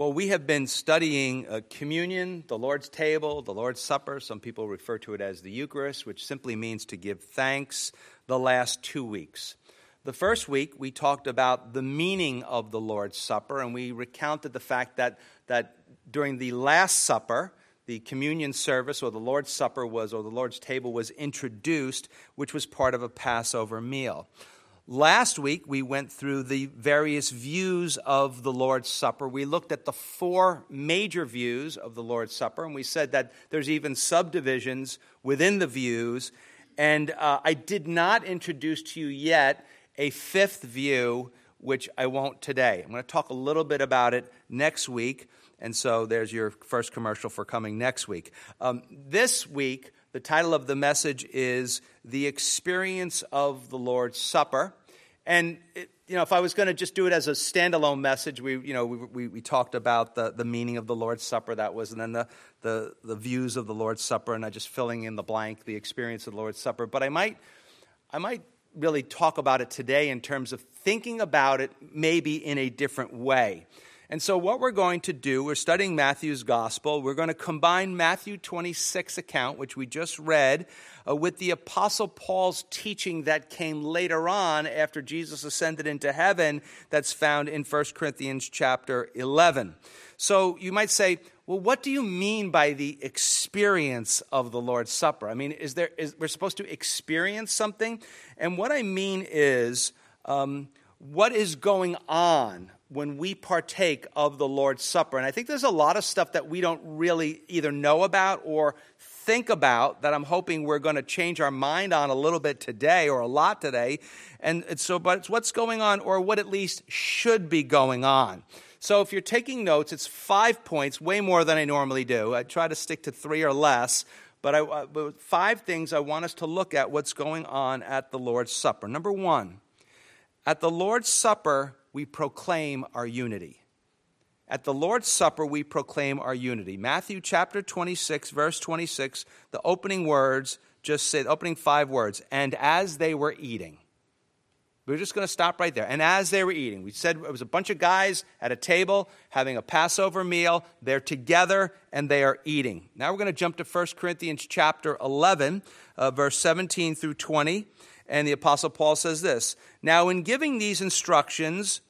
Well, we have been studying uh, communion, the Lord's table, the Lord's supper. Some people refer to it as the Eucharist, which simply means to give thanks, the last two weeks. The first week, we talked about the meaning of the Lord's Supper, and we recounted the fact that, that during the Last Supper, the communion service or the Lord's Supper was, or the Lord's table was introduced, which was part of a Passover meal. Last week, we went through the various views of the Lord's Supper. We looked at the four major views of the Lord's Supper, and we said that there's even subdivisions within the views. And uh, I did not introduce to you yet a fifth view, which I won't today. I'm going to talk a little bit about it next week. And so there's your first commercial for coming next week. Um, this week, the title of the message is The Experience of the Lord's Supper. And, it, you know, if I was going to just do it as a standalone message, we, you know, we, we, we, talked about the, the meaning of the Lord's Supper, that was, and then the, the, the views of the Lord's Supper, and I just filling in the blank, the experience of the Lord's Supper. But I might, I might really talk about it today in terms of thinking about it maybe in a different way. And so, what we're going to do, we're studying Matthew's gospel. We're going to combine Matthew 26 account, which we just read, uh, with the Apostle Paul's teaching that came later on after Jesus ascended into heaven, that's found in 1 Corinthians chapter 11. So, you might say, well, what do you mean by the experience of the Lord's Supper? I mean, is there, is, we're supposed to experience something? And what I mean is, um, what is going on when we partake of the Lord's Supper. And I think there's a lot of stuff that we don't really either know about or think about that I'm hoping we're going to change our mind on a little bit today or a lot today. And so, but it's what's going on or what at least should be going on. So if you're taking notes, it's five points, way more than I normally do. I try to stick to three or less. But, I, uh, but five things I want us to look at what's going on at the Lord's Supper. Number one, at the Lord's Supper, we proclaim our unity. At the Lord's Supper, we proclaim our unity. Matthew chapter 26, verse 26, the opening words just say, opening five words, and as they were eating. We're just going to stop right there. And as they were eating, we said it was a bunch of guys at a table having a Passover meal. They're together and they are eating. Now we're going to jump to 1 Corinthians chapter 11, uh, verse 17 through 20. And the Apostle Paul says this Now, in giving these instructions,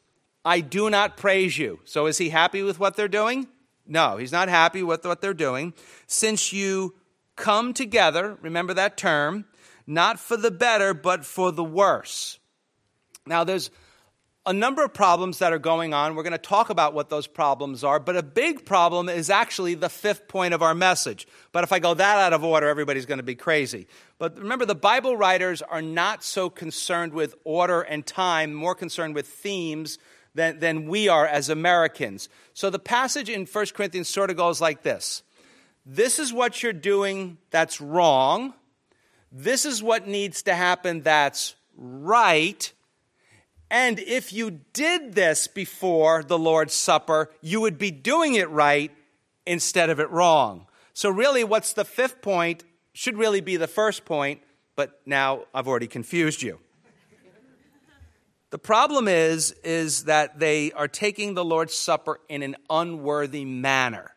I do not praise you. So, is he happy with what they're doing? No, he's not happy with what they're doing. Since you come together, remember that term, not for the better, but for the worse. Now, there's a number of problems that are going on. We're going to talk about what those problems are, but a big problem is actually the fifth point of our message. But if I go that out of order, everybody's going to be crazy. But remember, the Bible writers are not so concerned with order and time, more concerned with themes than, than we are as Americans. So the passage in 1 Corinthians sort of goes like this This is what you're doing that's wrong. This is what needs to happen that's right and if you did this before the Lord's Supper, you would be doing it right instead of it wrong. So, really, what's the fifth point should really be the first point, but now I've already confused you. The problem is, is that they are taking the Lord's Supper in an unworthy manner.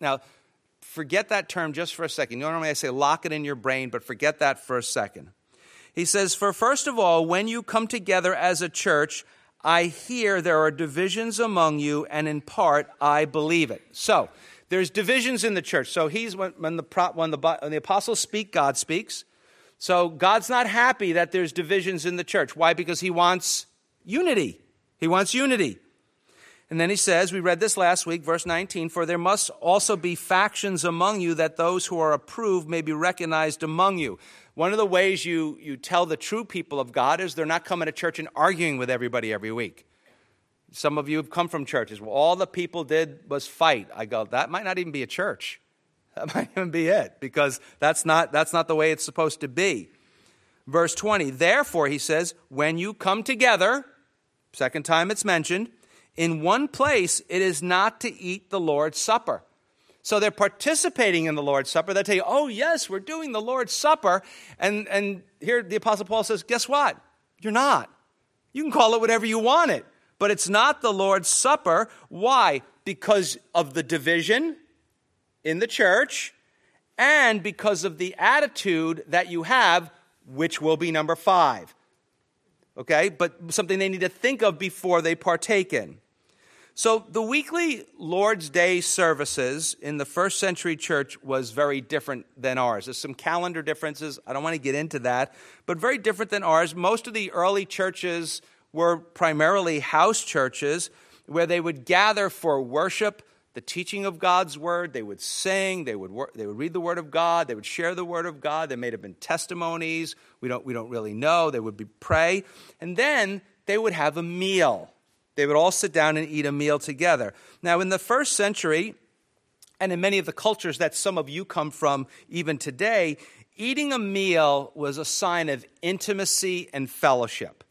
Now, forget that term just for a second. Normally I say lock it in your brain, but forget that for a second. He says, For first of all, when you come together as a church, I hear there are divisions among you, and in part I believe it. So, there's divisions in the church. So he's when, when, the when the when the apostles speak, God speaks. So God's not happy that there's divisions in the church. Why? Because He wants unity. He wants unity. And then he says, we read this last week, verse 19, for there must also be factions among you that those who are approved may be recognized among you. One of the ways you, you tell the true people of God is they're not coming to church and arguing with everybody every week. Some of you have come from churches. Well, all the people did was fight. I go, that might not even be a church. That might even be it, because that's not, that's not the way it's supposed to be. Verse 20, therefore, he says, when you come together, second time it's mentioned, in one place it is not to eat the Lord's Supper. So they're participating in the Lord's Supper. They tell you, oh, yes, we're doing the Lord's Supper. And, and here the Apostle Paul says, guess what? You're not. You can call it whatever you want it, but it's not the Lord's Supper. Why? because of the division in the church and because of the attitude that you have, which will be number five. Okay? But something they need to think of before they partake in. So the weekly Lord's Day services in the first century church was very different than ours. There's some calendar differences. I don't want to get into that, but very different than ours. Most of the early churches were primarily house churches where they would gather for worship, the teaching of God's word. They would sing, they would, work, they would read the word of God, they would share the word of God. There may have been testimonies. We don't, we don't really know. They would be pray. And then they would have a meal. They would all sit down and eat a meal together. Now, in the first century, and in many of the cultures that some of you come from even today, eating a meal was a sign of intimacy and fellowship.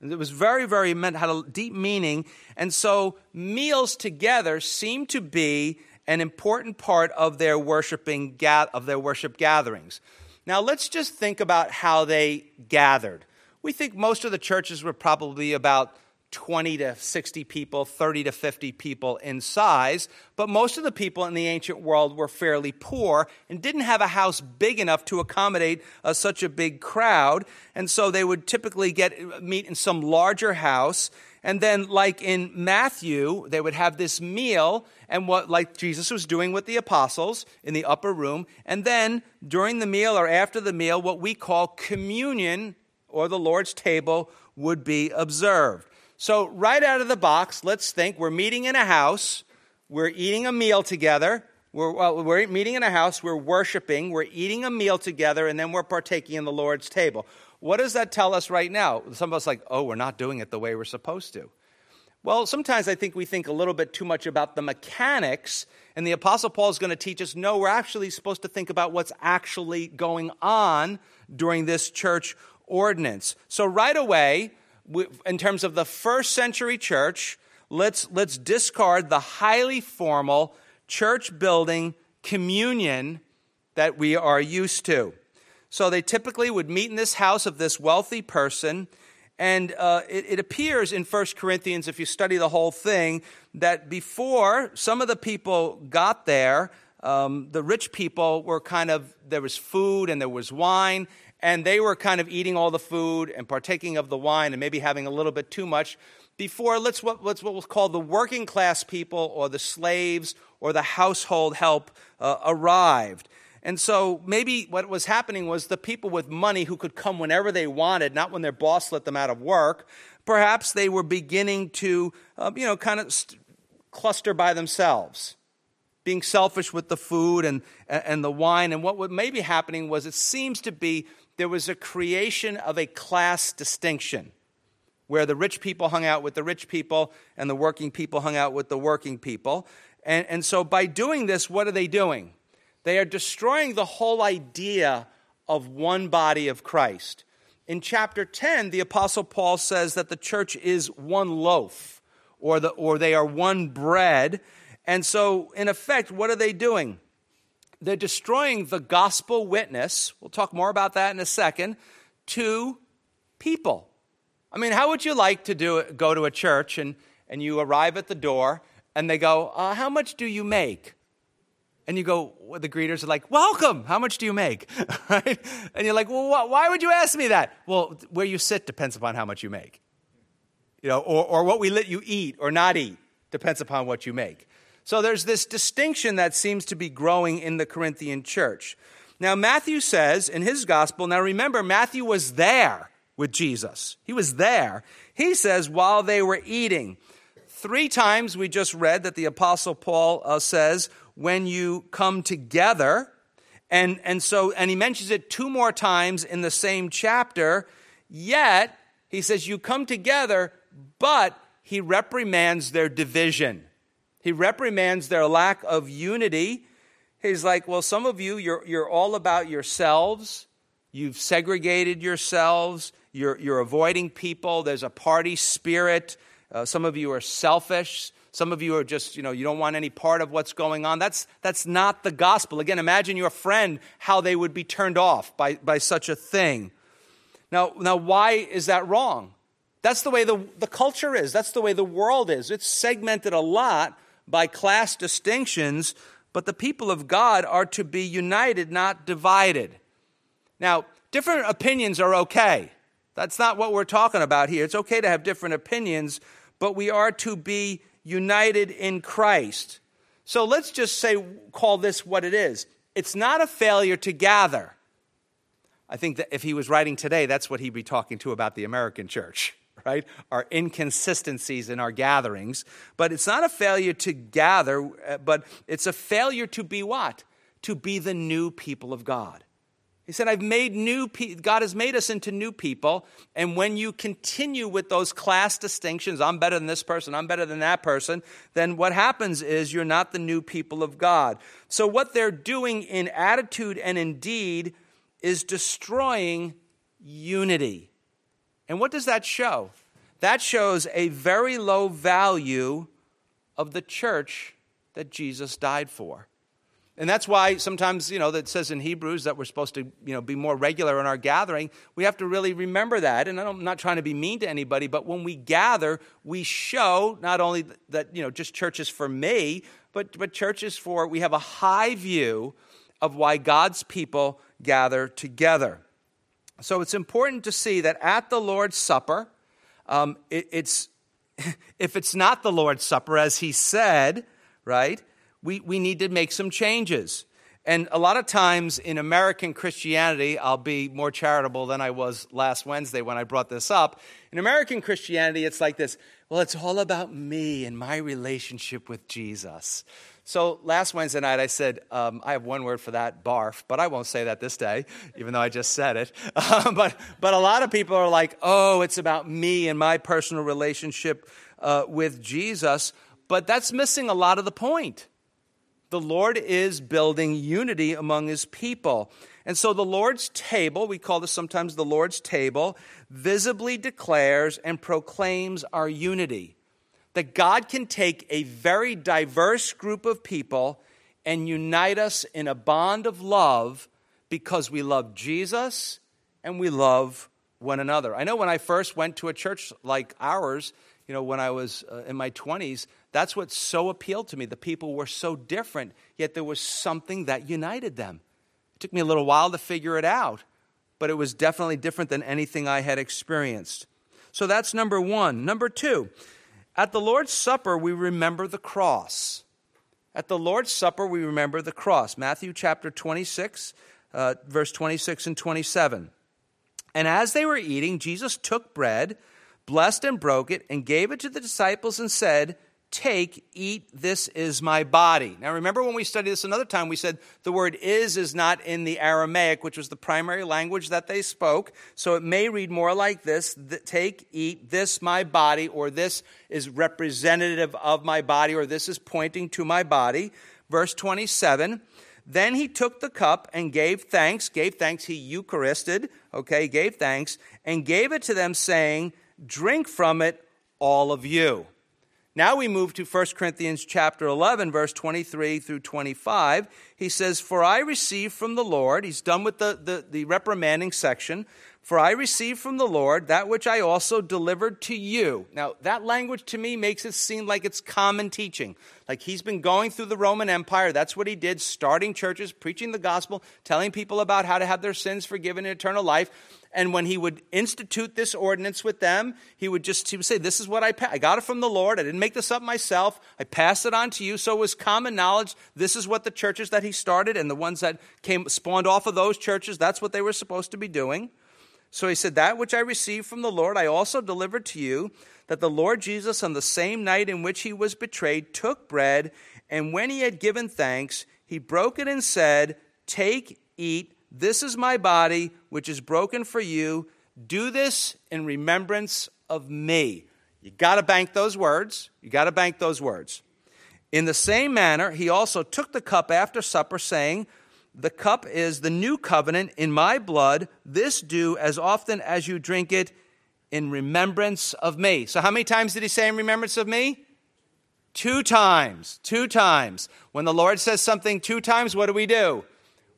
It was very, very meant, had a deep meaning. And so meals together seemed to be an important part of their worshiping of their worship gatherings. Now let's just think about how they gathered. We think most of the churches were probably about 20 to 60 people, 30 to 50 people in size, but most of the people in the ancient world were fairly poor and didn't have a house big enough to accommodate uh, such a big crowd. And so they would typically get meet in some larger house. And then, like in Matthew, they would have this meal, and what, like Jesus was doing with the apostles in the upper room. And then, during the meal or after the meal, what we call communion or the Lord's table would be observed. So, right out of the box, let's think we're meeting in a house, we're eating a meal together. We're, well, we're meeting in a house, we're worshiping, we're eating a meal together, and then we're partaking in the Lord's table. What does that tell us right now? Some of us like, oh, we're not doing it the way we're supposed to. Well, sometimes I think we think a little bit too much about the mechanics, and the Apostle Paul is going to teach us no, we're actually supposed to think about what's actually going on during this church ordinance. So, right away, in terms of the first century church, let's, let's discard the highly formal church building communion that we are used to. So they typically would meet in this house of this wealthy person. And uh, it, it, appears in 1 Corinthians, if you study the whole thing, that before some of the people got there, um, the rich people were kind of, there was food and there was wine, and they were kind of eating all the food and partaking of the wine and maybe having a little bit too much before let's what, let's what was called the working class people or the slaves or the household help uh, arrived. And so maybe what was happening was the people with money who could come whenever they wanted, not when their boss let them out of work, perhaps they were beginning to, uh, you know, kind of st- cluster by themselves being selfish with the food and, and the wine. And what may be happening was it seems to be there was a creation of a class distinction where the rich people hung out with the rich people and the working people hung out with the working people. And, and so by doing this, what are they doing? They are destroying the whole idea of one body of Christ. In chapter 10, the Apostle Paul says that the church is one loaf, or, the, or they are one bread. And so, in effect, what are they doing? They're destroying the gospel witness, we'll talk more about that in a second, to people. I mean, how would you like to do go to a church and, and you arrive at the door and they go, uh, How much do you make? And you go, well, the greeters are like, Welcome, how much do you make? right? And you're like, Well, wh- why would you ask me that? Well, where you sit depends upon how much you make. You know, or, or what we let you eat or not eat depends upon what you make. So there's this distinction that seems to be growing in the Corinthian church. Now, Matthew says in his gospel, now remember, Matthew was there with Jesus. He was there. He says, while they were eating. Three times we just read that the Apostle Paul uh, says, when you come together. And, and so, and he mentions it two more times in the same chapter. Yet, he says, you come together, but he reprimands their division. He reprimands their lack of unity. He's like, well, some of you, you're, you're all about yourselves. You've segregated yourselves. You're, you're avoiding people. There's a party spirit. Uh, some of you are selfish. Some of you are just, you know, you don't want any part of what's going on. That's, that's not the gospel. Again, imagine your friend, how they would be turned off by, by such a thing. Now, now, why is that wrong? That's the way the, the culture is. That's the way the world is. It's segmented a lot by class distinctions, but the people of God are to be united, not divided. Now, different opinions are okay. That's not what we're talking about here. It's okay to have different opinions, but we are to be united in Christ. So let's just say, call this what it is. It's not a failure to gather. I think that if he was writing today, that's what he'd be talking to about the American church, right? Our inconsistencies in our gatherings. But it's not a failure to gather, uh, but it's a failure to be what? To be the new people of God. He said, I've made new people, God has made us into new people. And when you continue with those class distinctions, I'm better than this person, I'm better than that person, then what happens is you're not the new people of God. So what they're doing in attitude and in deed is destroying unity. And what does that show? That shows a very low value of the church that Jesus died for. And that's why sometimes, you know, that says in Hebrews that we're supposed to, you know, be more regular in our gathering. We have to really remember that. And I'm not trying to be mean to anybody, but when we gather, we show not only that, you know, just churches for me, but, but churches for, we have a high view of why God's people gather together. So it's important to see that at the Lord's Supper, um, it, it's, if it's not the Lord's Supper, as he said, right, we, we need to make some changes. And a lot of times in American Christianity, I'll be more charitable than I was last Wednesday when I brought this up. In American Christianity, it's like this well, it's all about me and my relationship with Jesus. So last Wednesday night, I said, um, I have one word for that, barf, but I won't say that this day, even though I just said it. Um, but, but a lot of people are like, oh, it's about me and my personal relationship uh, with Jesus. But that's missing a lot of the point. The Lord is building unity among his people. And so the Lord's table, we call this sometimes the Lord's table, visibly declares and proclaims our unity. That God can take a very diverse group of people and unite us in a bond of love because we love Jesus and we love one another. I know when I first went to a church like ours, you know, when I was uh, in my 20s, that's what so appealed to me. The people were so different, yet there was something that united them. It took me a little while to figure it out, but it was definitely different than anything I had experienced. So that's number one. Number two, at the Lord's Supper, we remember the cross. At the Lord's Supper, we remember the cross. Matthew chapter 26, uh, verse 26 and 27. And as they were eating, Jesus took bread blessed and broke it, and gave it to the disciples and said, Take, eat, this is my body. Now, remember when we studied this another time, we said the word is is not in the Aramaic, which was the primary language that they spoke. So it may read more like this Take, eat, this my body, or this is representative of my body, or this is pointing to my body. Verse 27 Then he took the cup and gave thanks, gave thanks, he Eucharisted, okay, gave thanks, and gave it to them, saying, Drink from it, all of you. Now we move to 1 Corinthians chapter 11 verse 23 through 25. He says, "For I received from the Lord." He's done with the, the, the reprimanding section. For I received from the Lord that which I also delivered to you. Now, that language to me makes it seem like it's common teaching. Like he's been going through the Roman Empire. That's what he did, starting churches, preaching the gospel, telling people about how to have their sins forgiven in eternal life. And when he would institute this ordinance with them, he would just he would say, This is what I pa- I got it from the Lord. I didn't make this up myself. I passed it on to you. So it was common knowledge. This is what the churches that he started and the ones that came spawned off of those churches, that's what they were supposed to be doing. So he said, That which I received from the Lord, I also delivered to you, that the Lord Jesus, on the same night in which he was betrayed, took bread, and when he had given thanks, he broke it and said, Take, eat, this is my body, which is broken for you. Do this in remembrance of me. You got to bank those words. You got to bank those words. In the same manner, he also took the cup after supper, saying, the cup is the new covenant in my blood. This do as often as you drink it in remembrance of me. So, how many times did he say in remembrance of me? Two times. Two times. When the Lord says something two times, what do we do?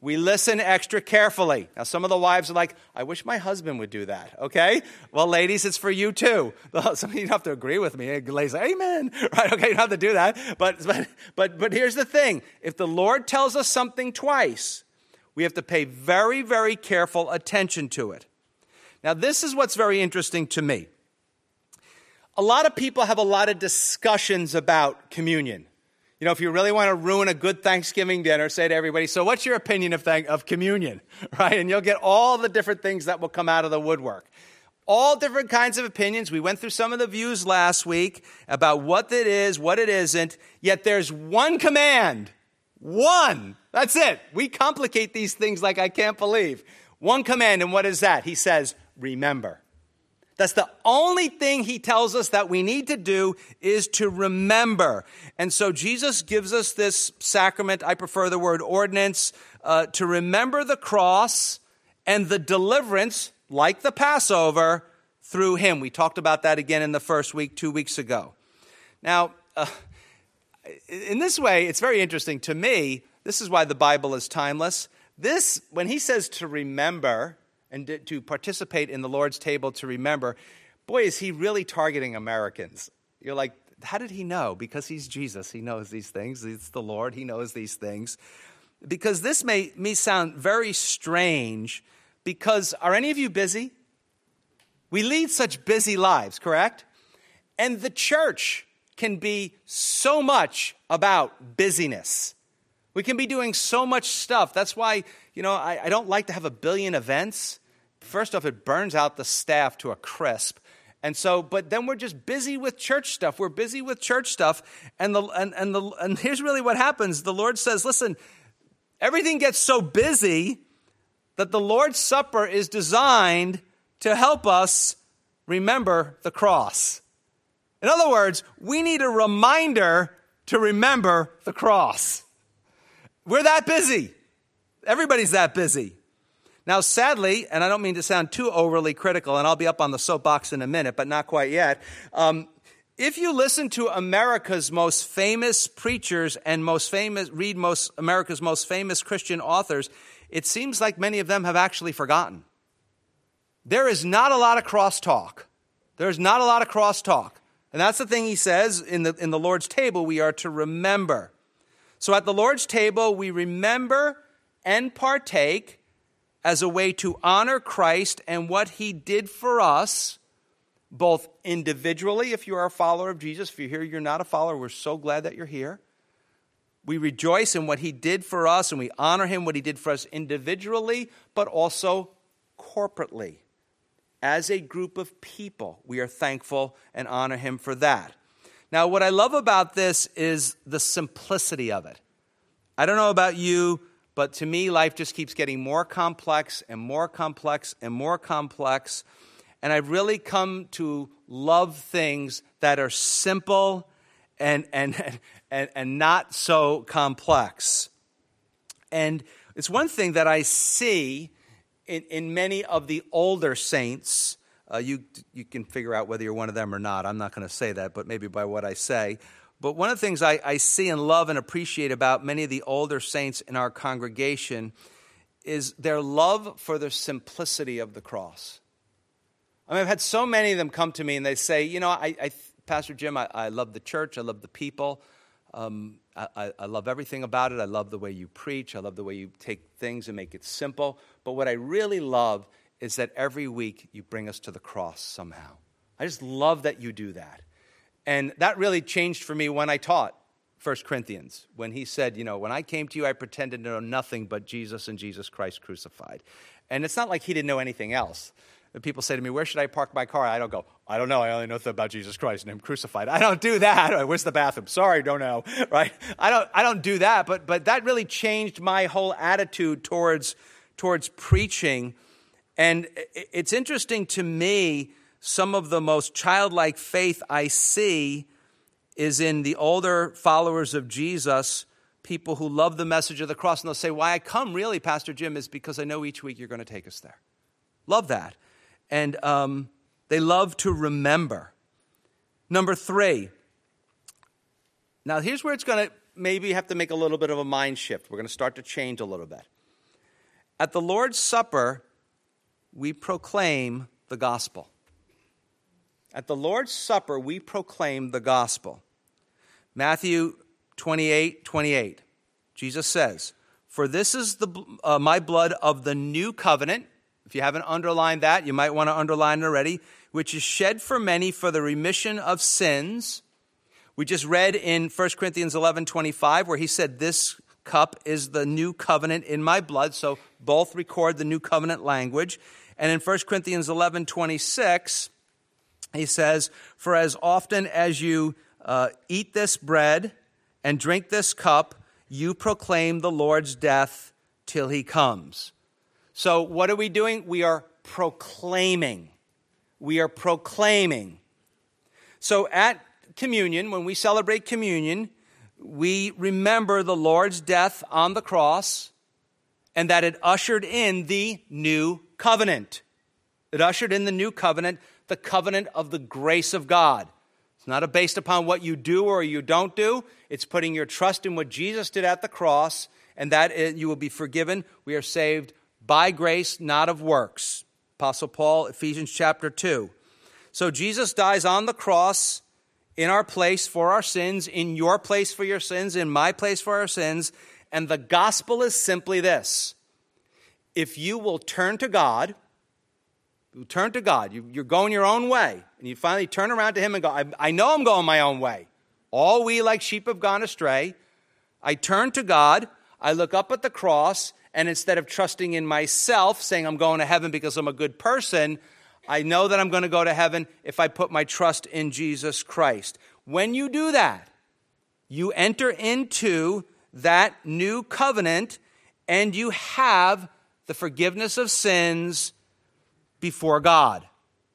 We listen extra carefully. Now, some of the wives are like, I wish my husband would do that, okay? Well, ladies, it's for you too. Some of you don't have to agree with me. Ladies, amen, right? Okay, you don't have to do that. But, but, but, but here's the thing if the Lord tells us something twice, we have to pay very, very careful attention to it. Now, this is what's very interesting to me. A lot of people have a lot of discussions about communion. You know, if you really want to ruin a good Thanksgiving dinner, say to everybody, So, what's your opinion of, th- of communion? Right? And you'll get all the different things that will come out of the woodwork. All different kinds of opinions. We went through some of the views last week about what it is, what it isn't. Yet there's one command. One. That's it. We complicate these things like I can't believe. One command, and what is that? He says, Remember. That's the only thing he tells us that we need to do is to remember. And so Jesus gives us this sacrament. I prefer the word ordinance uh, to remember the cross and the deliverance, like the Passover, through him. We talked about that again in the first week, two weeks ago. Now, uh, in this way, it's very interesting to me. This is why the Bible is timeless. This, when he says to remember, and to participate in the Lord's table to remember, boy, is he really targeting Americans. You're like, how did he know? Because he's Jesus. He knows these things. It's the Lord. He knows these things. Because this may me sound very strange, because are any of you busy? We lead such busy lives, correct? And the church can be so much about busyness. We can be doing so much stuff. That's why, you know, I, I don't like to have a billion events. First off, it burns out the staff to a crisp. And so, but then we're just busy with church stuff. We're busy with church stuff. And, the, and, and, the, and here's really what happens the Lord says, listen, everything gets so busy that the Lord's Supper is designed to help us remember the cross. In other words, we need a reminder to remember the cross. We're that busy. Everybody's that busy. Now, sadly, and I don't mean to sound too overly critical, and I'll be up on the soapbox in a minute, but not quite yet. Um, if you listen to America's most famous preachers and most famous, read most America's most famous Christian authors, it seems like many of them have actually forgotten. There is not a lot of crosstalk. There's not a lot of crosstalk. And that's the thing he says in the, in the Lord's table we are to remember. So at the Lord's table, we remember and partake as a way to honor Christ and what he did for us, both individually, if you are a follower of Jesus. If you're here, you're not a follower, we're so glad that you're here. We rejoice in what he did for us and we honor him, what he did for us individually, but also corporately. As a group of people, we are thankful and honor him for that. Now, what I love about this is the simplicity of it. I don't know about you, but to me, life just keeps getting more complex and more complex and more complex. And I've really come to love things that are simple and, and, and, and not so complex. And it's one thing that I see in, in many of the older saints uh, you, you can figure out whether you're one of them or not. I'm not going to say that, but maybe by what I say. But one of the things I, I see and love and appreciate about many of the older saints in our congregation is their love for the simplicity of the cross. I mean, I've had so many of them come to me and they say, you know, I, I Pastor Jim, I, I, love the church, I love the people, um, I, I love everything about it. I love the way you preach, I love the way you take things and make it simple. But what I really love is that every week you bring us to the cross somehow. I just love that you do that. And that really changed for me when I taught 1 Corinthians, when he said, You know, when I came to you, I pretended to know nothing but Jesus and Jesus Christ crucified. And it's not like he didn't know anything else. People say to me, Where should I park my car? I don't go, I don't know. I only know about Jesus Christ and Him crucified. I don't do that. Where's the bathroom? Sorry, don't know. Right? I don't, I don't do that. But, but that really changed my whole attitude towards, towards preaching and it's interesting to me, some of the most childlike faith I see is in the older followers of Jesus, people who love the message of the cross. And they'll say, Why I come really, Pastor Jim, is because I know each week you're going to take us there. Love that. And um, they love to remember. Number three. Now, here's where it's going to maybe have to make a little bit of a mind shift. We're going to start to change a little bit. At the Lord's Supper, we proclaim the gospel. At the Lord's Supper, we proclaim the gospel. Matthew 28 28. Jesus says, For this is the, uh, my blood of the new covenant. If you haven't underlined that, you might want to underline it already, which is shed for many for the remission of sins. We just read in 1 Corinthians 11 25, where he said, This cup is the new covenant in my blood. So both record the new covenant language. And in 1 Corinthians 11 26, he says, For as often as you uh, eat this bread and drink this cup, you proclaim the Lord's death till he comes. So, what are we doing? We are proclaiming. We are proclaiming. So, at communion, when we celebrate communion, we remember the Lord's death on the cross and that it ushered in the new covenant. It ushered in the new covenant, the covenant of the grace of God. It's not based upon what you do or you don't do. It's putting your trust in what Jesus did at the cross, and that you will be forgiven. We are saved by grace, not of works. Apostle Paul, Ephesians chapter 2. So Jesus dies on the cross in our place for our sins, in your place for your sins, in my place for our sins. And the gospel is simply this if you will turn to God, you turn to God, you, are going your own way, and you finally turn around to Him and go, I, I know I'm going my own way. All we like sheep have gone astray. I turn to God, I look up at the cross, and instead of trusting in myself, saying I'm going to heaven because I'm a good person, I know that I'm going to go to heaven if I put my trust in Jesus Christ. When you do that, you enter into that new covenant and you have the forgiveness of sins before God.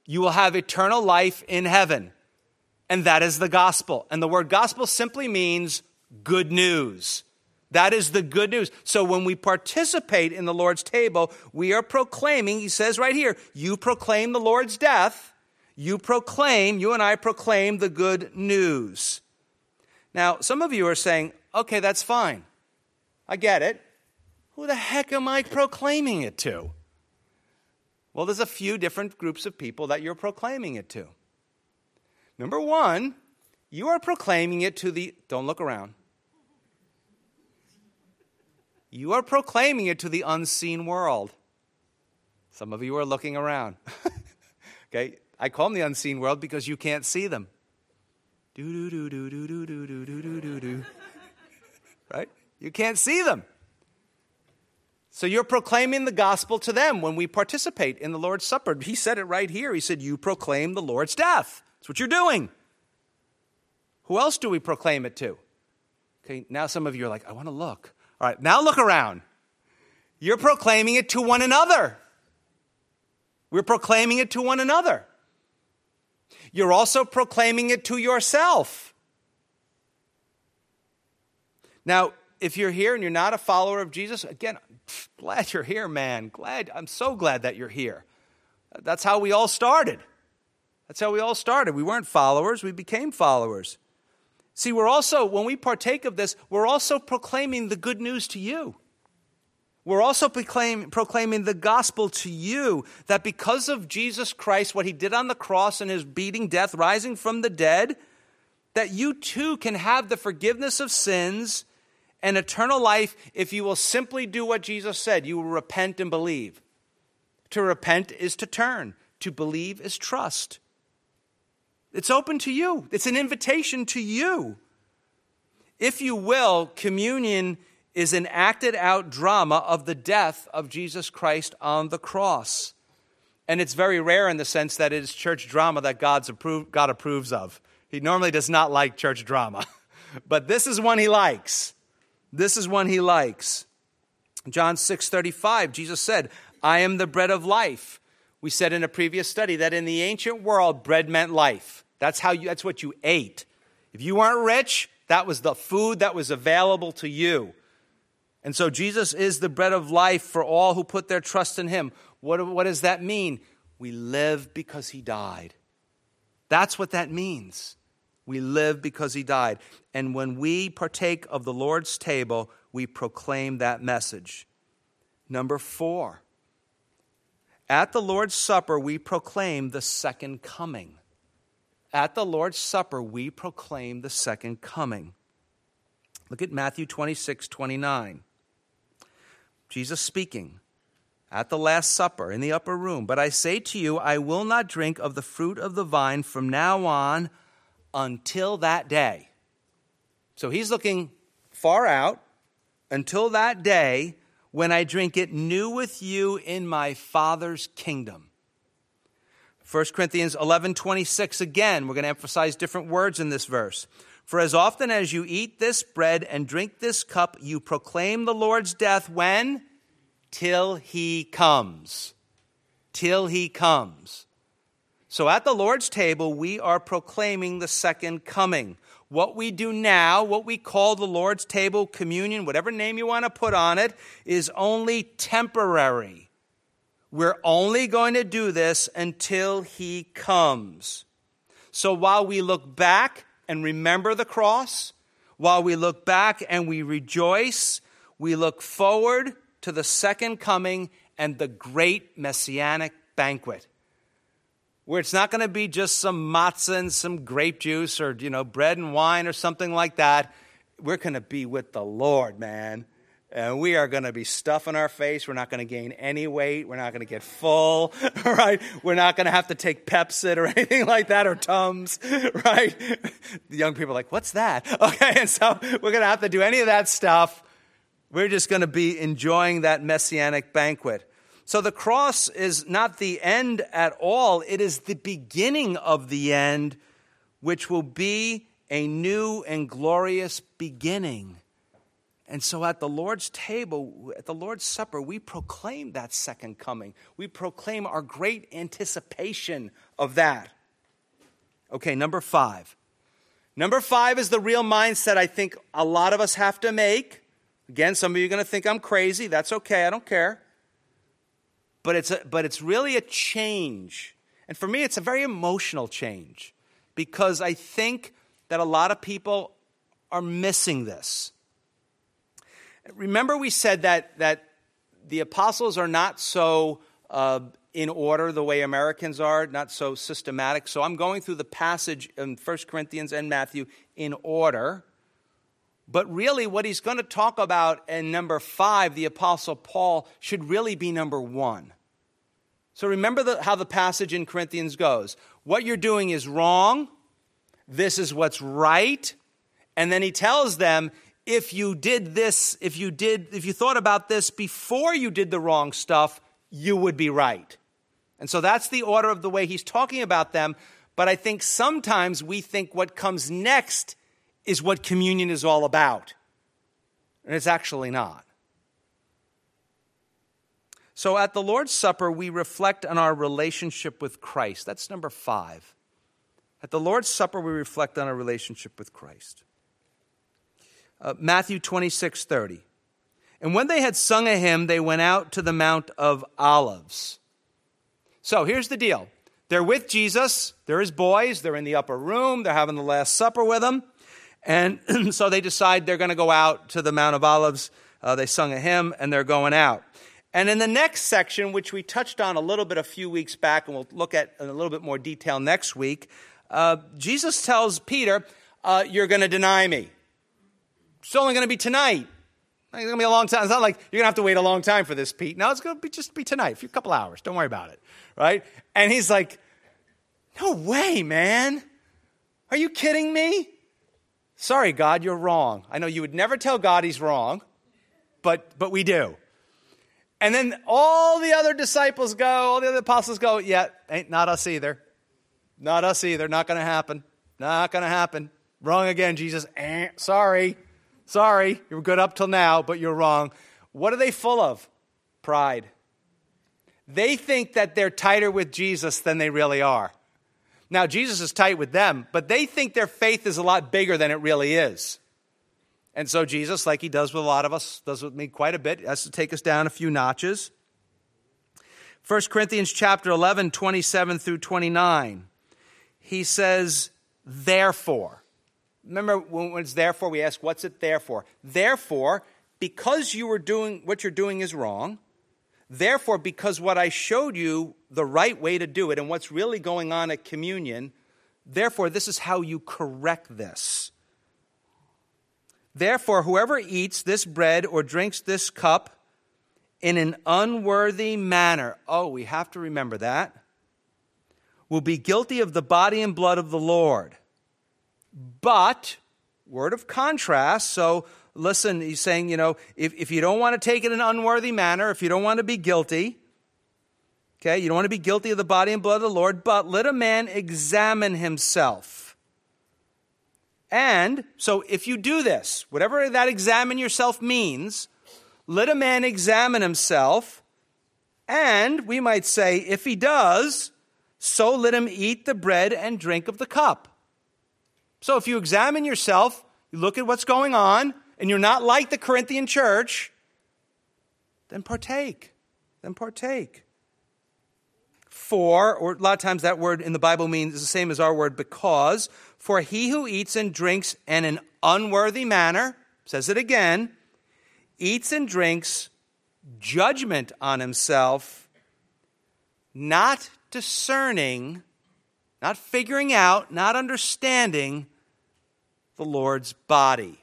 You will have eternal life in heaven. And that is the gospel. And the word gospel simply means good news. That is the good news. So when we participate in the Lord's table, we are proclaiming, he says right here, you proclaim the Lord's death. You proclaim, you and I proclaim the good news. Now, some of you are saying, okay, that's fine. I get it. Who the heck am I proclaiming it to? Well, there's a few different groups of people that you're proclaiming it to. Number one, you are proclaiming it to the, don't look around. You are proclaiming it to the unseen world. Some of you are looking around. okay, I call them the unseen world because you can't see them. Do do do do do do do do do do do. Right? You can't see them. So you're proclaiming the gospel to them when we participate in the Lord's Supper. He said it right here. He said, You proclaim the Lord's death. That's what you're doing. Who else do we proclaim it to? Okay, now some of you are like, I want to look. All right, now look around. You're proclaiming it to one another. We're proclaiming it to one another. You're also proclaiming it to yourself. Now, if you're here and you're not a follower of Jesus, again, glad you're here, man. Glad, I'm so glad that you're here. That's how we all started. That's how we all started. We weren't followers, we became followers. See, we're also, when we partake of this, we're also proclaiming the good news to you. We're also proclaim, proclaiming the gospel to you that because of Jesus Christ, what he did on the cross and his beating death, rising from the dead, that you too can have the forgiveness of sins and eternal life if you will simply do what Jesus said. You will repent and believe. To repent is to turn, to believe is trust. It's open to you, it's an invitation to you. If you will, communion is an acted out drama of the death of Jesus Christ on the cross. And it's very rare in the sense that it is church drama that God's God approves of. He normally does not like church drama, but this is one he likes. This is one he likes. John 6:35 Jesus said, "I am the bread of life." We said in a previous study that in the ancient world, bread meant life. That's, how you, that's what you ate. If you weren't rich, that was the food that was available to you. And so Jesus is the bread of life for all who put their trust in him. What, what does that mean? We live because he died. That's what that means. We live because he died. And when we partake of the Lord's table, we proclaim that message. Number four, at the Lord's Supper, we proclaim the second coming. At the Lord's Supper, we proclaim the second coming. Look at Matthew 26, 29. Jesus speaking at the Last Supper in the upper room. But I say to you, I will not drink of the fruit of the vine from now on until that day. So he's looking far out until that day when I drink it new with you in my Father's kingdom. 1 Corinthians 11 26 again, we're going to emphasize different words in this verse. For as often as you eat this bread and drink this cup, you proclaim the Lord's death when? Till he comes. Till he comes. So at the Lord's table, we are proclaiming the second coming what we do now, what we call the Lord's table, communion, whatever name you want to put on it, is only temporary. We're only going to do this until He comes. So while we look back and remember the cross, while we look back and we rejoice, we look forward to the second coming and the great messianic banquet where it's not going to be just some matzah and some grape juice or, you know, bread and wine or something like that. We're going to be with the Lord, man. And we are going to be stuffing our face. We're not going to gain any weight. We're not going to get full, right? We're not going to have to take Pepcid or anything like that or Tums, right? The young people are like, what's that? Okay, and so we're going to have to do any of that stuff. We're just going to be enjoying that messianic banquet. So the cross is not the end at all, it is the beginning of the end, which will be a new and glorious beginning. And so at the Lord's table, at the Lord's Supper, we proclaim that second coming. We proclaim our great anticipation of that. Okay, number five. Number five is the real mindset I think a lot of us have to make. Again, some of you are going to think I'm crazy. That's okay, I don't care but it's, a, but it's really a change. And for me, it's a very emotional change because I think that a lot of people are missing this. Remember, we said that, that the apostles are not so uh, in order the way Americans are, not so systematic. So I'm going through the passage in 1 Corinthians and Matthew in order. But really, what he's going to talk about in number five, the Apostle Paul, should really be number one. So remember the, how the passage in Corinthians goes. What you're doing is wrong. This is what's right. And then he tells them, if you did this, if you did, if you thought about this before you did the wrong stuff, you would be right. And so that's the order of the way he's talking about them. But I think sometimes we think what comes next is what communion is all about. And it's actually not. So at the Lord's Supper, we reflect on our relationship with Christ. That's number five. At the Lord's Supper, we reflect on our relationship with Christ. Uh, Matthew 26 30. And when they had sung a hymn, they went out to the Mount of Olives. So here's the deal they're with Jesus, they're his boys, they're in the upper room, they're having the Last Supper with him. And so they decide they're going to go out to the Mount of Olives. Uh, they sung a hymn and they're going out. And in the next section, which we touched on a little bit a few weeks back, and we'll look at in a little bit more detail next week, uh, Jesus tells Peter, uh, You're going to deny me. It's only going to be tonight. It's going to be a long time. It's not like you're going to have to wait a long time for this, Pete. No, it's going to be just be tonight, a few couple hours. Don't worry about it. Right? And he's like, No way, man. Are you kidding me? Sorry, God, you're wrong. I know you would never tell God he's wrong, but, but we do. And then all the other disciples go, all the other apostles go, yeah, ain't not us either. Not us either. Not going to happen. Not going to happen. Wrong again, Jesus. Eh, sorry. Sorry. You were good up till now, but you're wrong. What are they full of? Pride. They think that they're tighter with Jesus than they really are. Now, Jesus is tight with them, but they think their faith is a lot bigger than it really is. And so Jesus, like he does with a lot of us, does with me quite a bit, has to take us down a few notches. 1 Corinthians chapter 11, 27 through 29. He says, therefore. Remember when it's therefore, we ask, what's it there for? Therefore, because you were doing what you're doing is wrong, Therefore, because what I showed you the right way to do it and what's really going on at communion, therefore, this is how you correct this. Therefore, whoever eats this bread or drinks this cup in an unworthy manner, oh, we have to remember that, will be guilty of the body and blood of the Lord. But, word of contrast, so listen, he's saying, you know, if, if you don't want to take it in an unworthy manner, if you don't want to be guilty, okay, you don't want to be guilty of the body and blood of the Lord, but let a man examine himself. And so if you do this, whatever that examine yourself means, let a man examine himself. And we might say, if he does, so let him eat the bread and drink of the cup. So if you examine yourself, you look at what's going on, and you're not like the Corinthian church, then partake. Then partake. For, or a lot of times that word in the Bible means the same as our word because, for he who eats and drinks in an unworthy manner, says it again, eats and drinks judgment on himself, not discerning, not figuring out, not understanding the Lord's body.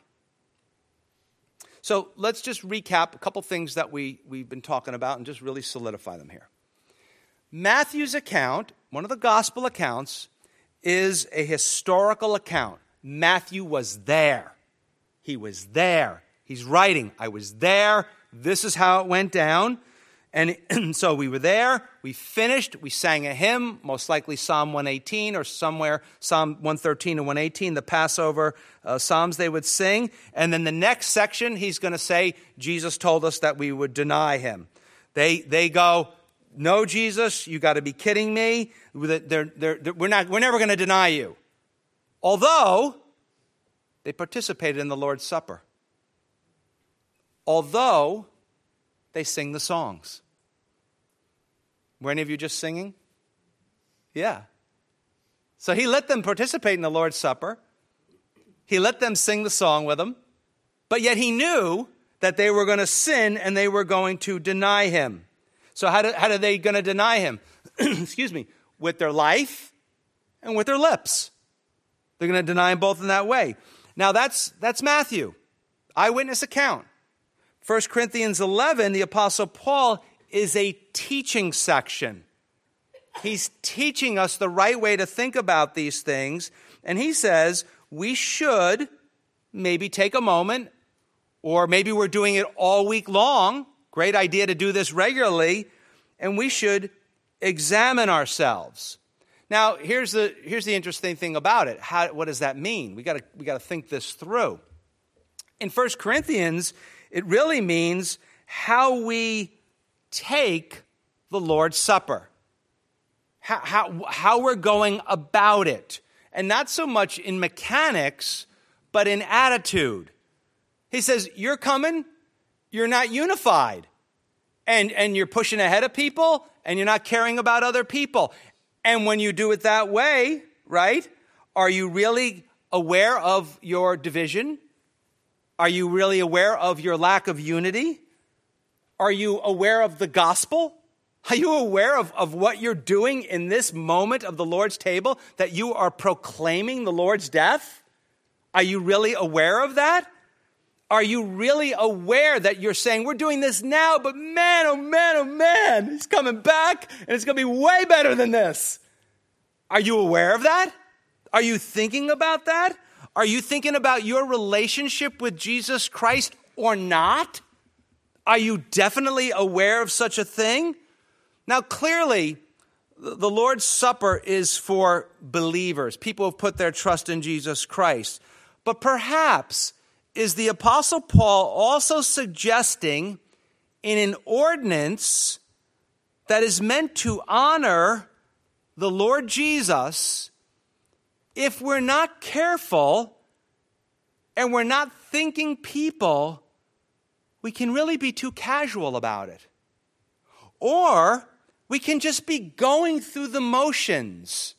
So let's just recap a couple things that we, we've been talking about and just really solidify them here. Matthew's account, one of the gospel accounts, is a historical account. Matthew was there. He was there. He's writing, I was there. This is how it went down. And so we were there, we finished, we sang a hymn, most likely Psalm 118 or somewhere, Psalm 113 and 118, the Passover uh, Psalms they would sing. And then the next section, he's going to say, Jesus told us that we would deny him. They, they go, No, Jesus, you got to be kidding me. They're, they're, they're, we're, not, we're never going to deny you. Although they participated in the Lord's Supper. Although they sing the songs. Were any of you just singing? Yeah. So he let them participate in the Lord's Supper. He let them sing the song with him. But yet he knew that they were going to sin and they were going to deny him. So, how, do, how are they going to deny him? Excuse me. With their life and with their lips. They're going to deny him both in that way. Now, that's, that's Matthew, eyewitness account. 1 Corinthians 11, the Apostle Paul is a teaching section. He's teaching us the right way to think about these things. And he says we should maybe take a moment, or maybe we're doing it all week long. Great idea to do this regularly. And we should examine ourselves. Now, here's the, here's the interesting thing about it. How, what does that mean? We got we to think this through. In 1 Corinthians, it really means how we take the Lord's Supper, how, how, how we're going about it. And not so much in mechanics, but in attitude. He says, You're coming, you're not unified. And, and you're pushing ahead of people, and you're not caring about other people. And when you do it that way, right, are you really aware of your division? Are you really aware of your lack of unity? Are you aware of the gospel? Are you aware of, of what you're doing in this moment of the Lord's table, that you are proclaiming the Lord's death? Are you really aware of that? Are you really aware that you're saying, we're doing this now, but man, oh man, oh man, he's coming back and it's going to be way better than this? Are you aware of that? Are you thinking about that? Are you thinking about your relationship with Jesus Christ or not? Are you definitely aware of such a thing? Now, clearly, the Lord's Supper is for believers, people who have put their trust in Jesus Christ. But perhaps is the Apostle Paul also suggesting in an ordinance that is meant to honor the Lord Jesus if we're not careful and we're not thinking people, we can really be too casual about it. Or we can just be going through the motions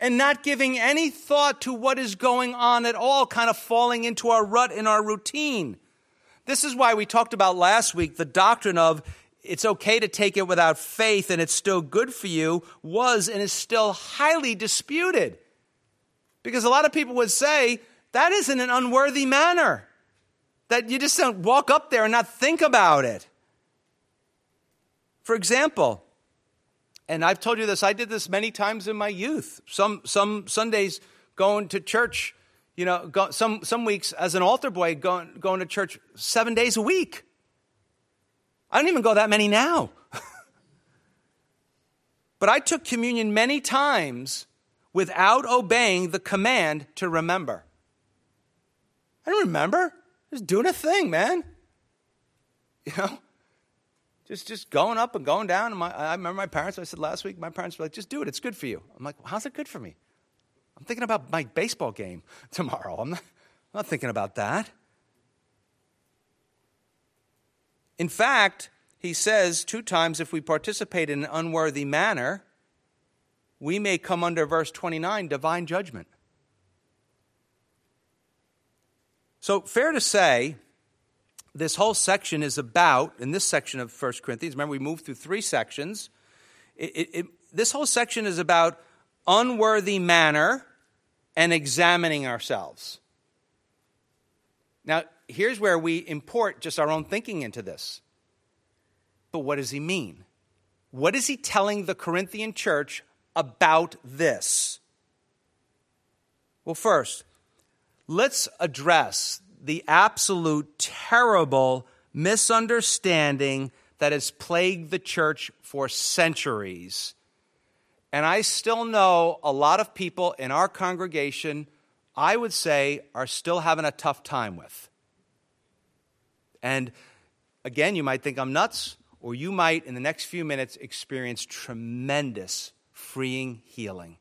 and not giving any thought to what is going on at all, kind of falling into our rut in our routine. This is why we talked about last week the doctrine of it's okay to take it without faith and it's still good for you was and is still highly disputed. Because a lot of people would say that isn't an unworthy manner, that you just don't walk up there and not think about it. For example, and I've told you this, I did this many times in my youth. Some, some Sundays going to church, you know, go, some, some weeks as an altar boy going, going to church seven days a week. I don't even go that many now. but I took communion many times without obeying the command to remember. I don't remember. Just doing a thing, man. You know? Just, just going up and going down. My, I remember my parents, I said last week, my parents were like, just do it. It's good for you. I'm like, well, how's it good for me? I'm thinking about my baseball game tomorrow. I'm not, I'm not thinking about that. In fact, he says two times if we participate in an unworthy manner, we may come under verse 29 divine judgment. So, fair to say, this whole section is about, in this section of 1 Corinthians, remember we moved through three sections. It, it, it, this whole section is about unworthy manner and examining ourselves. Now, here's where we import just our own thinking into this. But what does he mean? What is he telling the Corinthian church about this? Well, first, let's address the absolute terrible misunderstanding that has plagued the church for centuries. And I still know a lot of people in our congregation, I would say, are still having a tough time with. And again, you might think I'm nuts, or you might, in the next few minutes, experience tremendous freeing healing.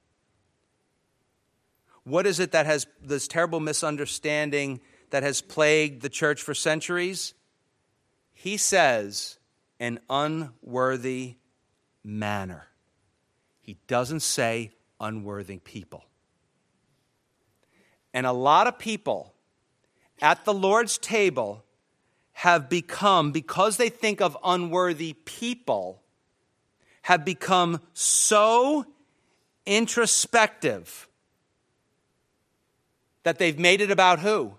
What is it that has this terrible misunderstanding that has plagued the church for centuries? He says, an unworthy manner. He doesn't say unworthy people. And a lot of people at the Lord's table have become, because they think of unworthy people, have become so introspective that they've made it about who?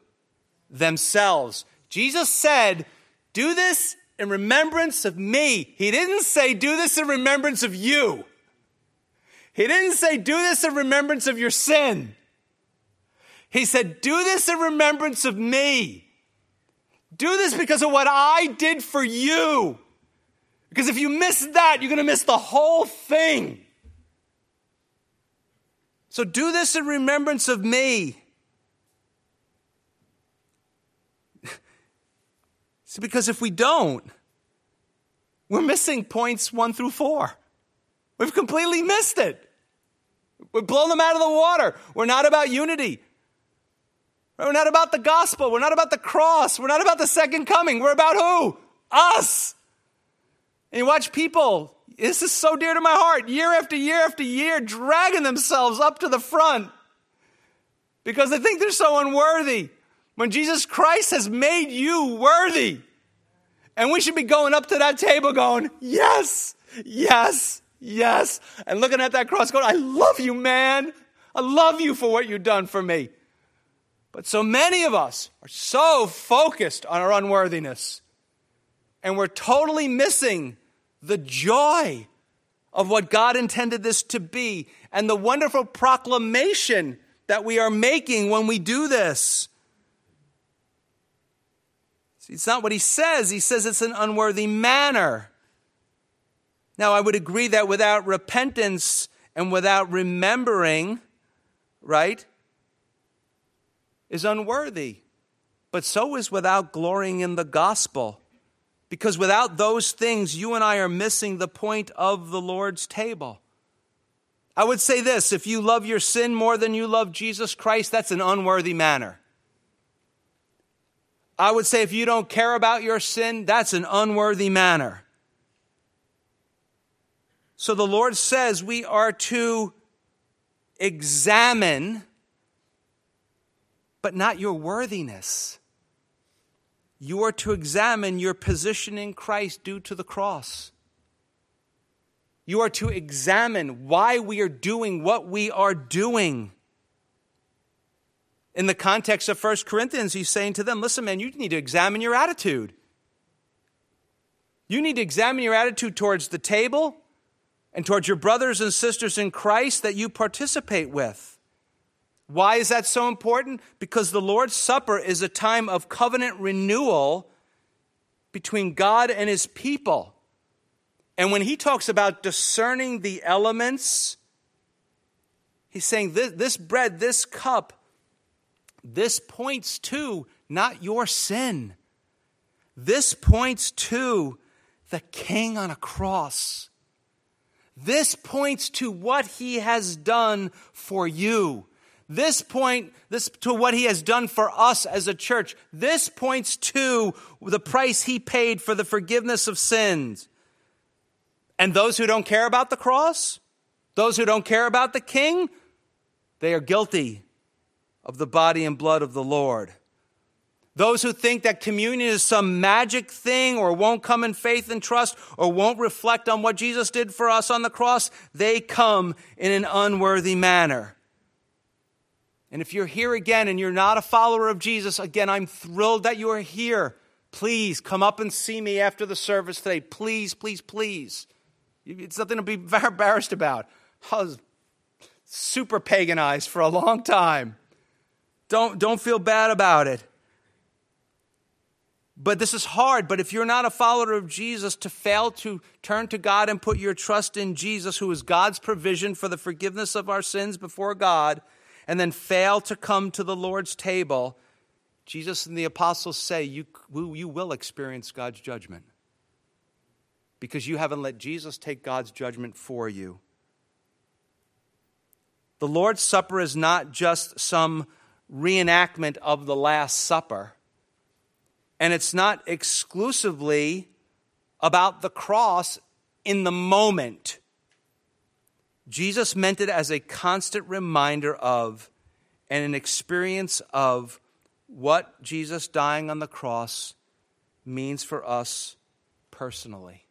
Themselves. Jesus said, Do this in remembrance of me. He didn't say, Do this in remembrance of you. He didn't say, Do this in remembrance of your sin. He said, Do this in remembrance of me. Do this because of what I did for you. Because if you miss that, you're going to miss the whole thing. So do this in remembrance of me. See, because if we don't, we're missing points one through four. We've completely missed it. We've blown them out of the water. We're not about unity. We're not about the gospel. We're not about the cross. We're not about the second coming. We're about who? Us. And you watch people, this is so dear to my heart, year after year after year, dragging themselves up to the front because they think they're so unworthy. When Jesus Christ has made you worthy. And we should be going up to that table going, yes, yes, yes. And looking at that cross going, I love you, man. I love you for what you've done for me. But so many of us are so focused on our unworthiness, and we're totally missing the joy of what God intended this to be and the wonderful proclamation that we are making when we do this. It's not what he says, he says it's an unworthy manner. Now, I would agree that without repentance and without remembering, right, is unworthy. But so is without glorying in the gospel. Because without those things, you and I are missing the point of the Lord's table. I would say this if you love your sin more than you love Jesus Christ, that's an unworthy manner. I would say if you don't care about your sin, that's an unworthy manner. So the Lord says we are to examine but not your worthiness. you are to examine your position in Christ due to the cross. You are to examine why we are doing what we are doing. In the context of 1 Corinthians, he's saying to them, listen, man, you need to examine your attitude. You need to examine your attitude towards the table and towards your brothers and sisters in Christ that you participate with. Why is that so important? Because the Lord's Supper is a time of covenant renewal between God and his people. And when he talks about discerning the elements, he's saying this, this bread, this cup, this points to not your sin. This points to the king on a cross. This points to what he has done for you. This point this to what he has done for us as a church. This points to the price he paid for the forgiveness of sins. And those who don't care about the cross, those who don't care about the king, they are guilty of the body and blood of the Lord. Those who think that communion is some magic thing or won't come in faith and trust or won't reflect on what Jesus did for us on the cross, they come in an unworthy manner. And if you're here again and you're not a follower of Jesus, again, I'm thrilled that you are here. Please come up and see me after the service today. Please, please, please. It's nothing to be embarrassed about. I was super paganized for a long time. Don't, don't feel bad about it. But this is hard. But if you're not a follower of Jesus, to fail to turn to God and put your trust in Jesus, who is God's provision for the forgiveness of our sins before God, and then fail to come to the Lord's table, Jesus and the apostles say you, you will experience God's judgment because you haven't let Jesus take God's judgment for you. The Lord's Supper is not just some reenactment of the Last Supper, and it's not exclusively about the cross in the moment. Jesus meant it as a constant reminder of and an experience of what Jesus dying on the cross means for us personally.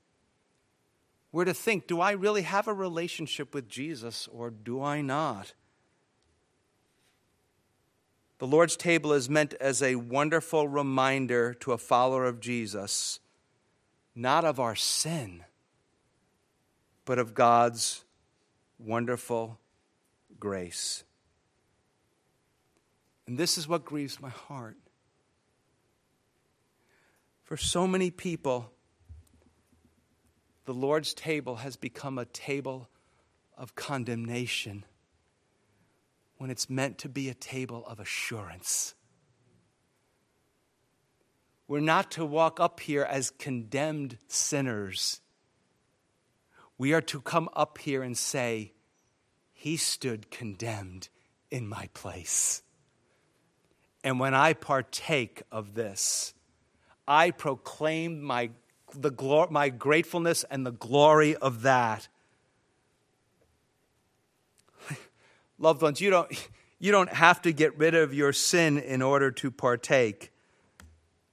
We're to think do I really have a relationship with Jesus or do I not? The Lord's table is meant as a wonderful reminder to a follower of Jesus, not of our sin, but of God's wonderful grace. And this is what grieves my heart. For so many people, the Lord's table has become a table of condemnation when it's meant to be a table of assurance. We're not to walk up here as condemned sinners we are to come up here and say, He stood condemned in my place. And when I partake of this, I proclaim my, the my gratefulness and the glory of that. Loved ones, you don't, you don't have to get rid of your sin in order to partake.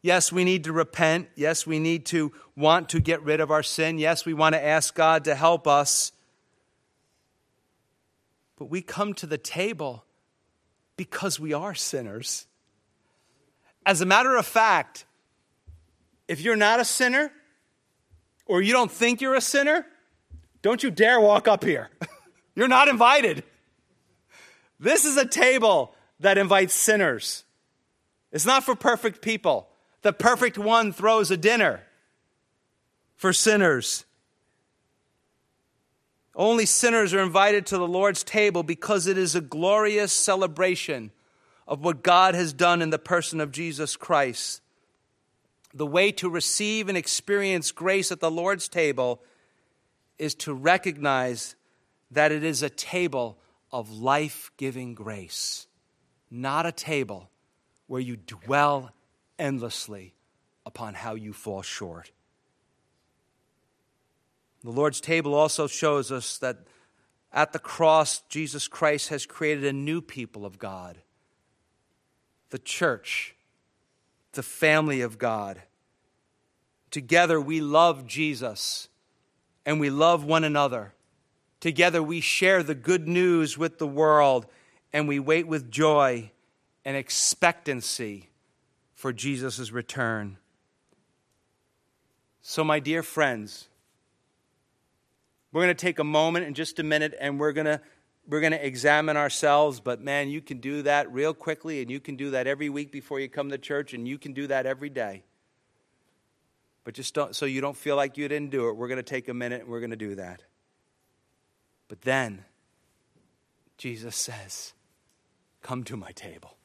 Yes, we need to repent. Yes, we need to want to get rid of our sin. Yes, we want to ask God to help us. But we come to the table because we are sinners. As a matter of fact, if you're not a sinner or you don't think you're a sinner, don't you dare walk up here. you're not invited. This is a table that invites sinners. It's not for perfect people. The perfect one throws a dinner for sinners. Only sinners are invited to the Lord's table because it is a glorious celebration of what God has done in the person of Jesus Christ. The way to receive and experience grace at the Lord's table is to recognize that it is a table of life giving grace, not a table where you dwell endlessly upon how you fall short. The Lord's table also shows us that at the cross, Jesus Christ has created a new people of God, the church, the family of God. Together we love Jesus and we love one another. Together we share the good news with the world and we wait with joy and expectancy for Jesus' return. So, my dear friends, we're going to take a moment in just a minute and we're going to we're going to examine ourselves, but man, you can do that real quickly, and you can do that every week before you come to church, and you can do that every day. But just don't, so you don't feel like you didn't do it, we're going to take a minute and we're going to do that. But then, Jesus says, Come to my table.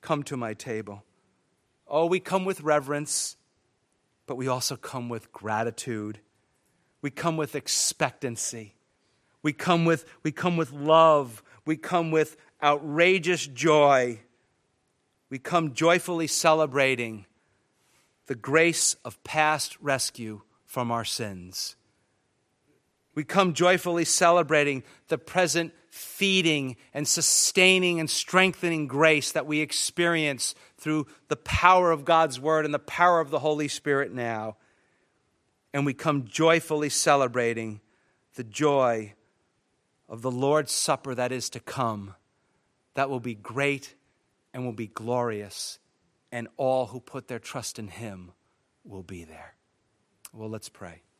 Come to my table. Oh, we come with reverence, but we also come with gratitude. We come with expectancy. We come with, we come with love. We come with outrageous joy. We come joyfully celebrating the grace of past rescue from our sins. We come joyfully celebrating the present feeding and sustaining and strengthening grace that we experience through the power of God's Word and the power of the Holy Spirit now. And we come joyfully celebrating the joy of the Lord's Supper that is to come, that will be great and will be glorious, and all who put their trust in Him will be there. Well, let's pray.